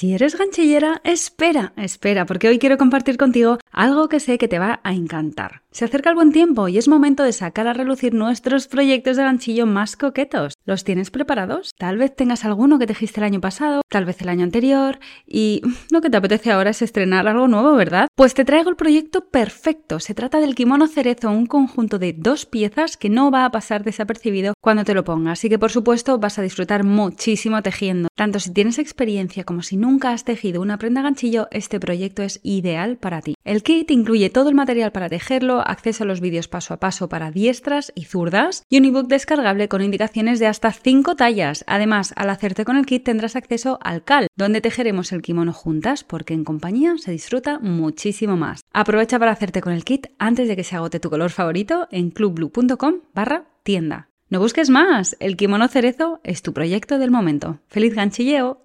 Si eres ganchillera, espera, espera, porque hoy quiero compartir contigo algo que sé que te va a encantar. Se acerca el buen tiempo y es momento de sacar a relucir nuestros proyectos de ganchillo más coquetos. ¿Los tienes preparados? Tal vez tengas alguno que tejiste el año pasado, tal vez el año anterior, y lo que te apetece ahora es estrenar algo nuevo, ¿verdad? Pues te traigo el proyecto perfecto. Se trata del kimono cerezo, un conjunto de dos piezas que no va a pasar desapercibido cuando te lo pongas. Así que por supuesto vas a disfrutar muchísimo tejiendo. Tanto si tienes experiencia como si nunca has tejido una prenda ganchillo, este proyecto es ideal para ti. El kit incluye todo el material para tejerlo, acceso a los vídeos paso a paso para diestras y zurdas y un ebook descargable con indicaciones de hasta 5 tallas. Además, al hacerte con el kit tendrás acceso al CAL, donde tejeremos el kimono juntas porque en compañía se disfruta muchísimo más. Aprovecha para hacerte con el kit antes de que se agote tu color favorito en clubblue.com barra tienda. No busques más, el kimono cerezo es tu proyecto del momento. ¡Feliz ganchilleo!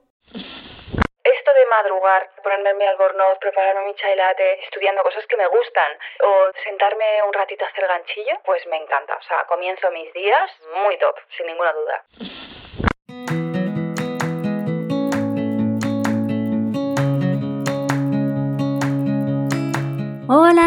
Madrugar, ponerme mi albornoz, prepararme mi chai latte, estudiando cosas que me gustan, o sentarme un ratito a hacer ganchillo, pues me encanta. O sea, comienzo mis días muy top, sin ninguna duda.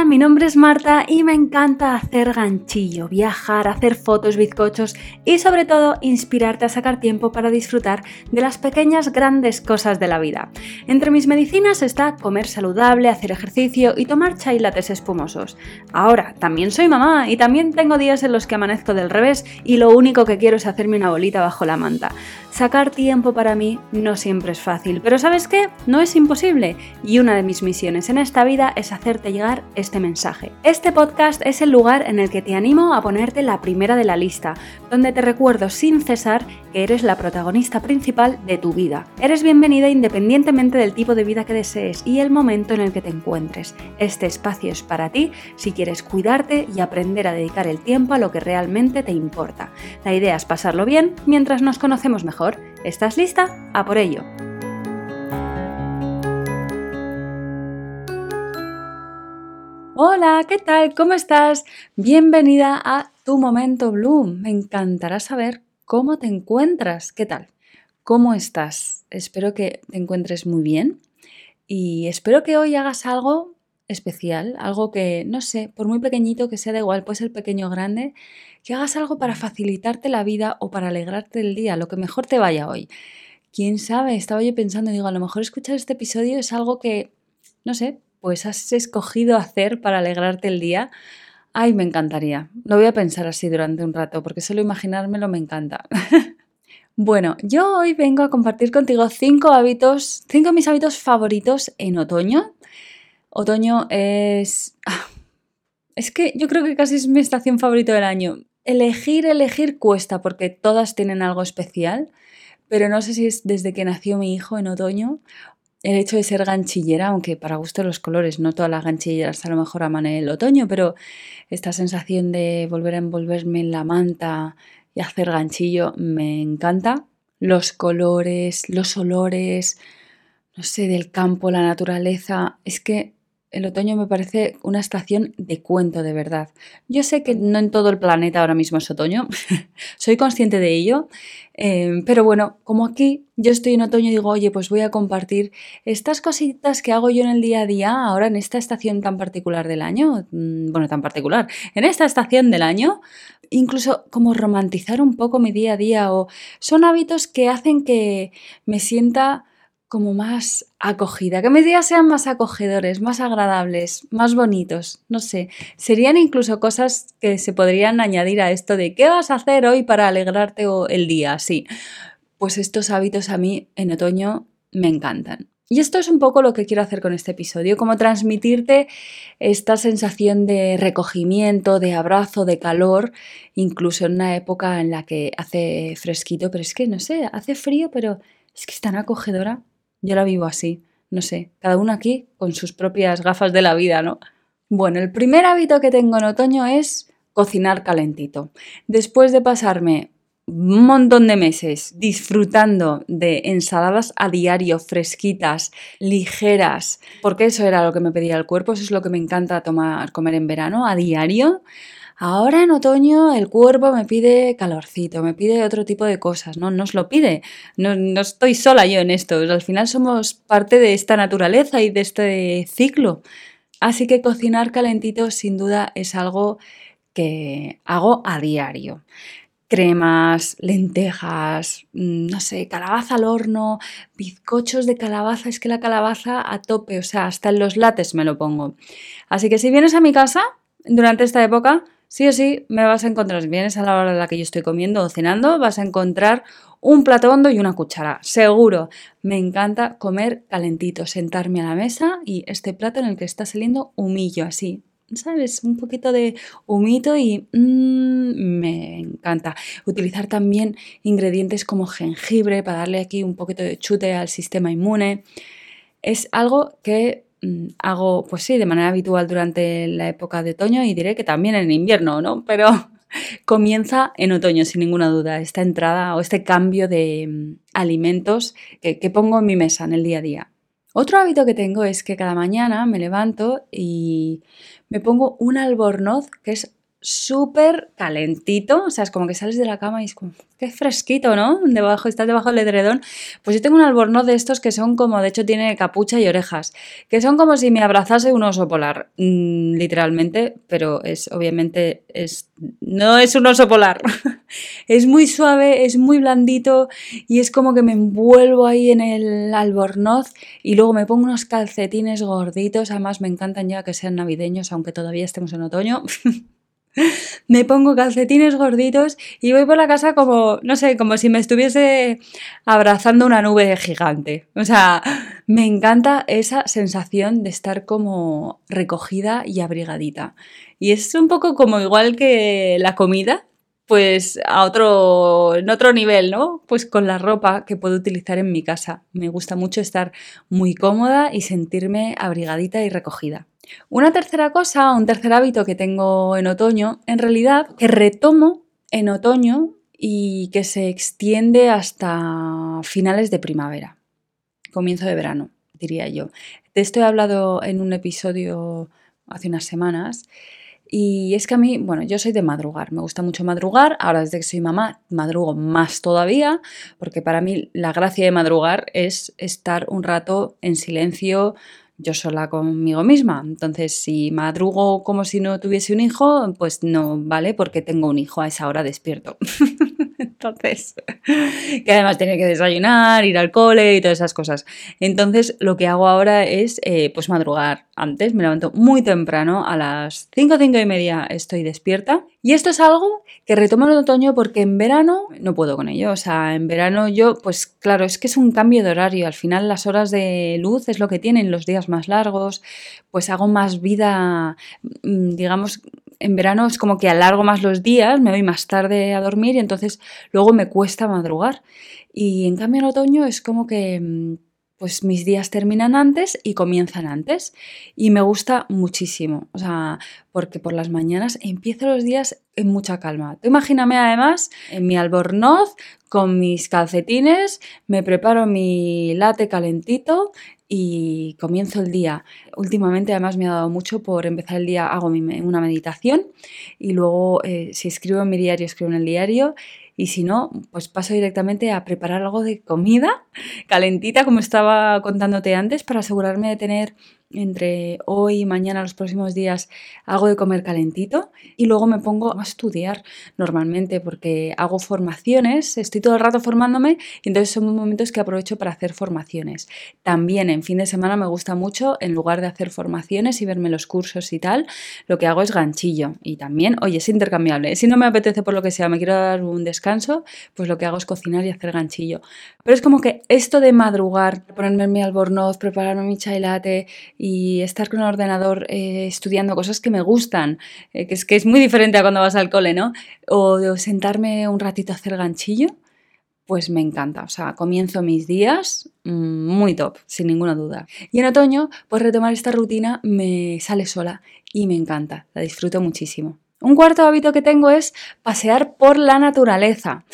Mi nombre es Marta y me encanta hacer ganchillo, viajar, hacer fotos, bizcochos y sobre todo inspirarte a sacar tiempo para disfrutar de las pequeñas grandes cosas de la vida. Entre mis medicinas está comer saludable, hacer ejercicio y tomar chai lates espumosos. Ahora, también soy mamá y también tengo días en los que amanezco del revés y lo único que quiero es hacerme una bolita bajo la manta. Sacar tiempo para mí no siempre es fácil, pero ¿sabes qué? No es imposible y una de mis misiones en esta vida es hacerte llegar este mensaje. Este podcast es el lugar en el que te animo a ponerte la primera de la lista, donde te recuerdo sin cesar que eres la protagonista principal de tu vida. Eres bienvenida independientemente del tipo de vida que desees y el momento en el que te encuentres. Este espacio es para ti si quieres cuidarte y aprender a dedicar el tiempo a lo que realmente te importa. La idea es pasarlo bien mientras nos conocemos mejor. ¿Estás lista? A por ello. Hola, ¿qué tal? ¿Cómo estás? Bienvenida a Tu Momento Bloom. Me encantará saber cómo te encuentras. ¿Qué tal? ¿Cómo estás? Espero que te encuentres muy bien y espero que hoy hagas algo especial, algo que, no sé, por muy pequeñito que sea, da igual, puede ser pequeño o grande, que hagas algo para facilitarte la vida o para alegrarte el día, lo que mejor te vaya hoy. Quién sabe, estaba yo pensando, digo, a lo mejor escuchar este episodio es algo que, no sé, pues has escogido hacer para alegrarte el día. Ay, me encantaría. Lo voy a pensar así durante un rato, porque solo imaginármelo me encanta. bueno, yo hoy vengo a compartir contigo cinco hábitos, cinco de mis hábitos favoritos en otoño. Otoño es... Es que yo creo que casi es mi estación favorita del año. Elegir, elegir cuesta, porque todas tienen algo especial, pero no sé si es desde que nació mi hijo en otoño el hecho de ser ganchillera, aunque para gusto los colores, no todas las ganchilleras a lo mejor aman el otoño, pero esta sensación de volver a envolverme en la manta y hacer ganchillo me encanta. Los colores, los olores, no sé, del campo, la naturaleza, es que el otoño me parece una estación de cuento de verdad. Yo sé que no en todo el planeta ahora mismo es otoño, soy consciente de ello, eh, pero bueno, como aquí yo estoy en otoño y digo, oye, pues voy a compartir estas cositas que hago yo en el día a día, ahora en esta estación tan particular del año, mm, bueno, tan particular, en esta estación del año, incluso como romantizar un poco mi día a día o son hábitos que hacen que me sienta como más acogida, que mis días sean más acogedores, más agradables, más bonitos, no sé, serían incluso cosas que se podrían añadir a esto de ¿qué vas a hacer hoy para alegrarte el día? Sí, pues estos hábitos a mí en otoño me encantan. Y esto es un poco lo que quiero hacer con este episodio, como transmitirte esta sensación de recogimiento, de abrazo, de calor, incluso en una época en la que hace fresquito, pero es que no sé, hace frío, pero es que es tan acogedora. Yo la vivo así, no sé, cada uno aquí con sus propias gafas de la vida, ¿no? Bueno, el primer hábito que tengo en otoño es cocinar calentito. Después de pasarme un montón de meses disfrutando de ensaladas a diario, fresquitas, ligeras, porque eso era lo que me pedía el cuerpo, eso es lo que me encanta tomar, comer en verano, a diario. Ahora en otoño el cuerpo me pide calorcito, me pide otro tipo de cosas, ¿no? Nos lo pide. No, no estoy sola yo en esto. Al final somos parte de esta naturaleza y de este ciclo. Así que cocinar calentito sin duda es algo que hago a diario cremas, lentejas, mm, no sé, calabaza al horno, bizcochos de calabaza, es que la calabaza a tope, o sea, hasta en los lates me lo pongo. Así que si vienes a mi casa durante esta época, sí o sí me vas a encontrar, si vienes a la hora en la que yo estoy comiendo o cenando, vas a encontrar un plato hondo y una cuchara, seguro. Me encanta comer calentito, sentarme a la mesa y este plato en el que está saliendo humillo así, ¿sabes? Un poquito de humito y mm, me encanta. Utilizar también ingredientes como jengibre para darle aquí un poquito de chute al sistema inmune. Es algo que hago, pues sí, de manera habitual durante la época de otoño y diré que también en invierno, ¿no? Pero comienza en otoño, sin ninguna duda, esta entrada o este cambio de mm, alimentos que pongo en mi mesa en el día a día. Otro hábito que tengo es que cada mañana me levanto y me pongo un albornoz que es súper calentito, o sea, es como que sales de la cama y es como, qué fresquito, ¿no? Debajo, estás debajo del edredón. Pues yo tengo un albornoz de estos que son como, de hecho tiene capucha y orejas, que son como si me abrazase un oso polar, mm, literalmente, pero es, obviamente, es, no es un oso polar. es muy suave, es muy blandito y es como que me envuelvo ahí en el albornoz y luego me pongo unos calcetines gorditos, además me encantan ya que sean navideños, aunque todavía estemos en otoño. me pongo calcetines gorditos y voy por la casa como, no sé, como si me estuviese abrazando una nube gigante. O sea, me encanta esa sensación de estar como recogida y abrigadita. Y es un poco como igual que la comida, pues a otro, en otro nivel, ¿no? Pues con la ropa que puedo utilizar en mi casa. Me gusta mucho estar muy cómoda y sentirme abrigadita y recogida. Una tercera cosa, un tercer hábito que tengo en otoño, en realidad que retomo en otoño y que se extiende hasta finales de primavera, comienzo de verano, diría yo. De esto he hablado en un episodio hace unas semanas. Y es que a mí, bueno, yo soy de madrugar, me gusta mucho madrugar, ahora desde que soy mamá madrugo más todavía, porque para mí la gracia de madrugar es estar un rato en silencio, yo sola conmigo misma. Entonces, si madrugo como si no tuviese un hijo, pues no vale porque tengo un hijo a esa hora despierto. Entonces, que además tiene que desayunar, ir al cole y todas esas cosas. Entonces, lo que hago ahora es eh, pues madrugar antes. Me levanto muy temprano, a las 5, 5 y media estoy despierta. Y esto es algo que retomo en el otoño porque en verano no puedo con ello. O sea, en verano yo, pues claro, es que es un cambio de horario. Al final las horas de luz es lo que tienen los días más largos. Pues hago más vida, mm, digamos, en verano es como que alargo más los días, me voy más tarde a dormir y entonces luego me cuesta madrugar. Y en cambio en otoño es como que mm, pues mis días terminan antes y comienzan antes. Y me gusta muchísimo, o sea, porque por las mañanas empiezo los días en mucha calma. Imagíname además en mi albornoz con mis calcetines, me preparo mi latte calentito y comienzo el día. Últimamente además me ha dado mucho por empezar el día, hago una meditación y luego eh, si escribo en mi diario, escribo en el diario y si no, pues paso directamente a preparar algo de comida calentita, como estaba contándote antes, para asegurarme de tener entre hoy y mañana, los próximos días, algo de comer calentito y luego me pongo a estudiar normalmente porque hago formaciones, estoy todo el rato formándome y entonces son momentos que aprovecho para hacer formaciones. También en fin de semana me gusta mucho, en lugar de hacer formaciones y verme los cursos y tal, lo que hago es ganchillo y también, oye, es intercambiable. Si no me apetece por lo que sea, me quiero dar un descanso, pues lo que hago es cocinar y hacer ganchillo. Pero es como que esto de madrugar, ponerme mi albornoz, prepararme mi chai latte, y estar con el ordenador eh, estudiando cosas que me gustan, eh, que, es, que es muy diferente a cuando vas al cole, ¿no? O sentarme un ratito a hacer ganchillo, pues me encanta. O sea, comienzo mis días mm, muy top, sin ninguna duda. Y en otoño, pues retomar esta rutina me sale sola y me encanta, la disfruto muchísimo. Un cuarto hábito que tengo es pasear por la naturaleza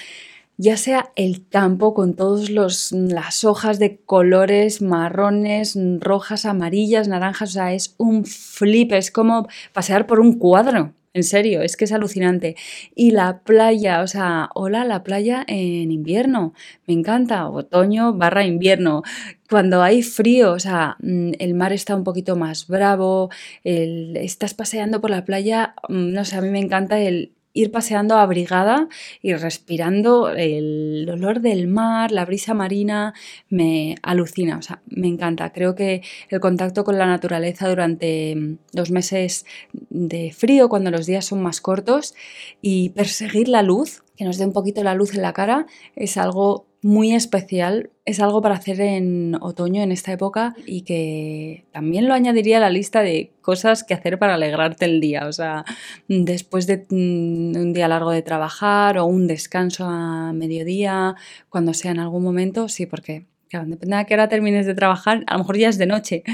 ya sea el campo con todas las hojas de colores marrones, rojas, amarillas, naranjas, o sea, es un flip, es como pasear por un cuadro. En serio, es que es alucinante. Y la playa, o sea, hola, la playa en invierno. Me encanta. Otoño barra invierno. Cuando hay frío, o sea, mm, el mar está un poquito más bravo, estás paseando por la playa, mm, no sé, a mí me encanta el ir paseando abrigada y respirando el olor del mar, la brisa marina, me alucina, o sea, me encanta. Creo que el contacto con la naturaleza durante mm, los meses de frío, cuando los días son más cortos, y perseguir la luz, que nos dé un poquito la luz en la cara, es algo muy especial. Es algo para hacer en otoño, en esta época, y que también lo añadiría a la lista de cosas que hacer para alegrarte el día. O sea, después de mm, un día largo de trabajar o un descanso a mediodía, cuando sea en algún momento, sí, porque Claro, depende de qué hora termines de trabajar, a lo mejor ya es de noche,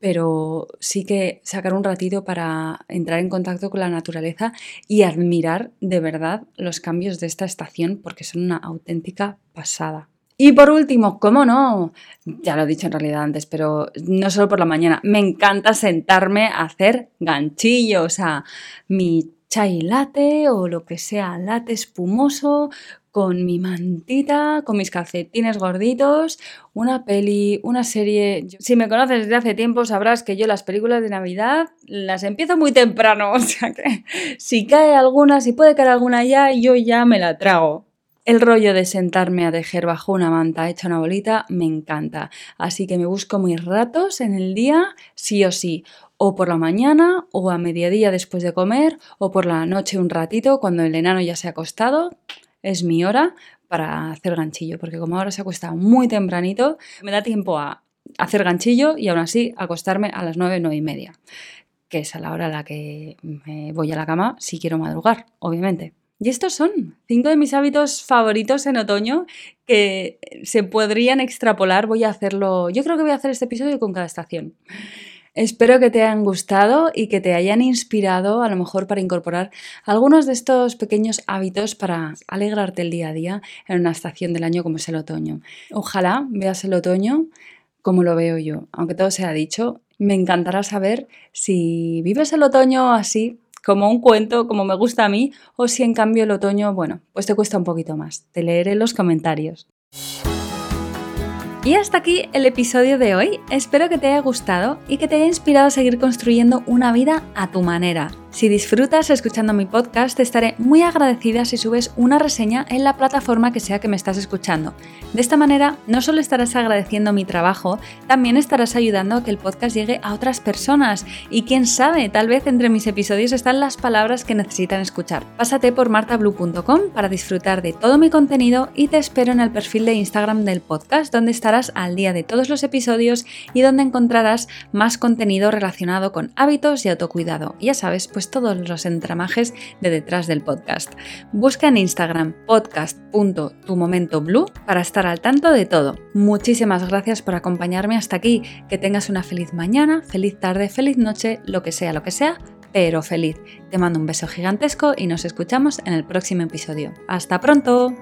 pero sí que sacar un ratito para entrar en contacto con la naturaleza y admirar de verdad los cambios de esta estación porque son una auténtica pasada. Y por último, ¿cómo no? Ya lo he dicho en realidad antes, pero no solo por la mañana, me encanta sentarme a hacer ganchillo, o sea, mi chai latte o lo que sea, latte espumoso con mi mantita, con mis calcetines gorditos, una peli, una serie. Si me conoces desde hace tiempo, sabrás que yo las películas de Navidad las empiezo muy temprano. O sea que si cae alguna, si puede caer alguna ya, yo ya me la trago. El rollo de sentarme a tejer bajo una manta hecha una bolita me encanta, así que me busco mis ratos en el día, sí o sí, o por la mañana, o a mediodía después de comer, o por la noche un ratito cuando el enano ya se ha acostado es mi hora para hacer ganchillo, porque como ahora se acuesta muy tempranito, me da tiempo a hacer ganchillo y aún así acostarme a las 9, 9 y media, que es a la hora a la que me voy a la cama si quiero madrugar, obviamente. Y estos son cinco de mis hábitos favoritos en otoño que se podrían extrapolar. Voy a hacerlo, yo creo que voy a hacer este episodio con cada estación. Espero que te hayan gustado y que te hayan inspirado a lo mejor para incorporar algunos de estos pequeños hábitos para alegrarte el día a día en una estación del año como es el otoño. Ojalá veas el otoño como lo veo yo. Aunque todo sea dicho, me encantará saber si vives el otoño así como un cuento, como me gusta a mí, o si en cambio el otoño, bueno, pues te cuesta un poquito más. Te leeré los comentarios. Y hasta aquí el episodio de hoy. Espero que te haya gustado y que te haya inspirado a seguir construyendo una vida a tu manera. Si disfrutas escuchando mi podcast, te estaré muy agradecida si subes una reseña en la plataforma que sea que me estás escuchando. De esta manera, no solo estarás agradeciendo mi trabajo, también estarás ayudando a que el podcast llegue a otras personas. Y quién sabe, tal vez entre mis episodios están las palabras que necesitan escuchar. Pásate por martablue.com para disfrutar de todo mi contenido y te espero en el perfil de Instagram del podcast, donde estarás al día de todos los episodios y donde encontrarás más contenido relacionado con hábitos y autocuidado. Ya sabes, pues todos los entramajes de detrás del podcast. Busca en Instagram podcast.tumomentoblue para estar al tanto de todo. Muchísimas gracias por acompañarme hasta aquí. Que tengas una feliz mañana, feliz tarde, feliz noche, lo que sea, lo que sea, pero feliz. Te mando un beso gigantesco y nos escuchamos en el próximo episodio. ¡Hasta pronto!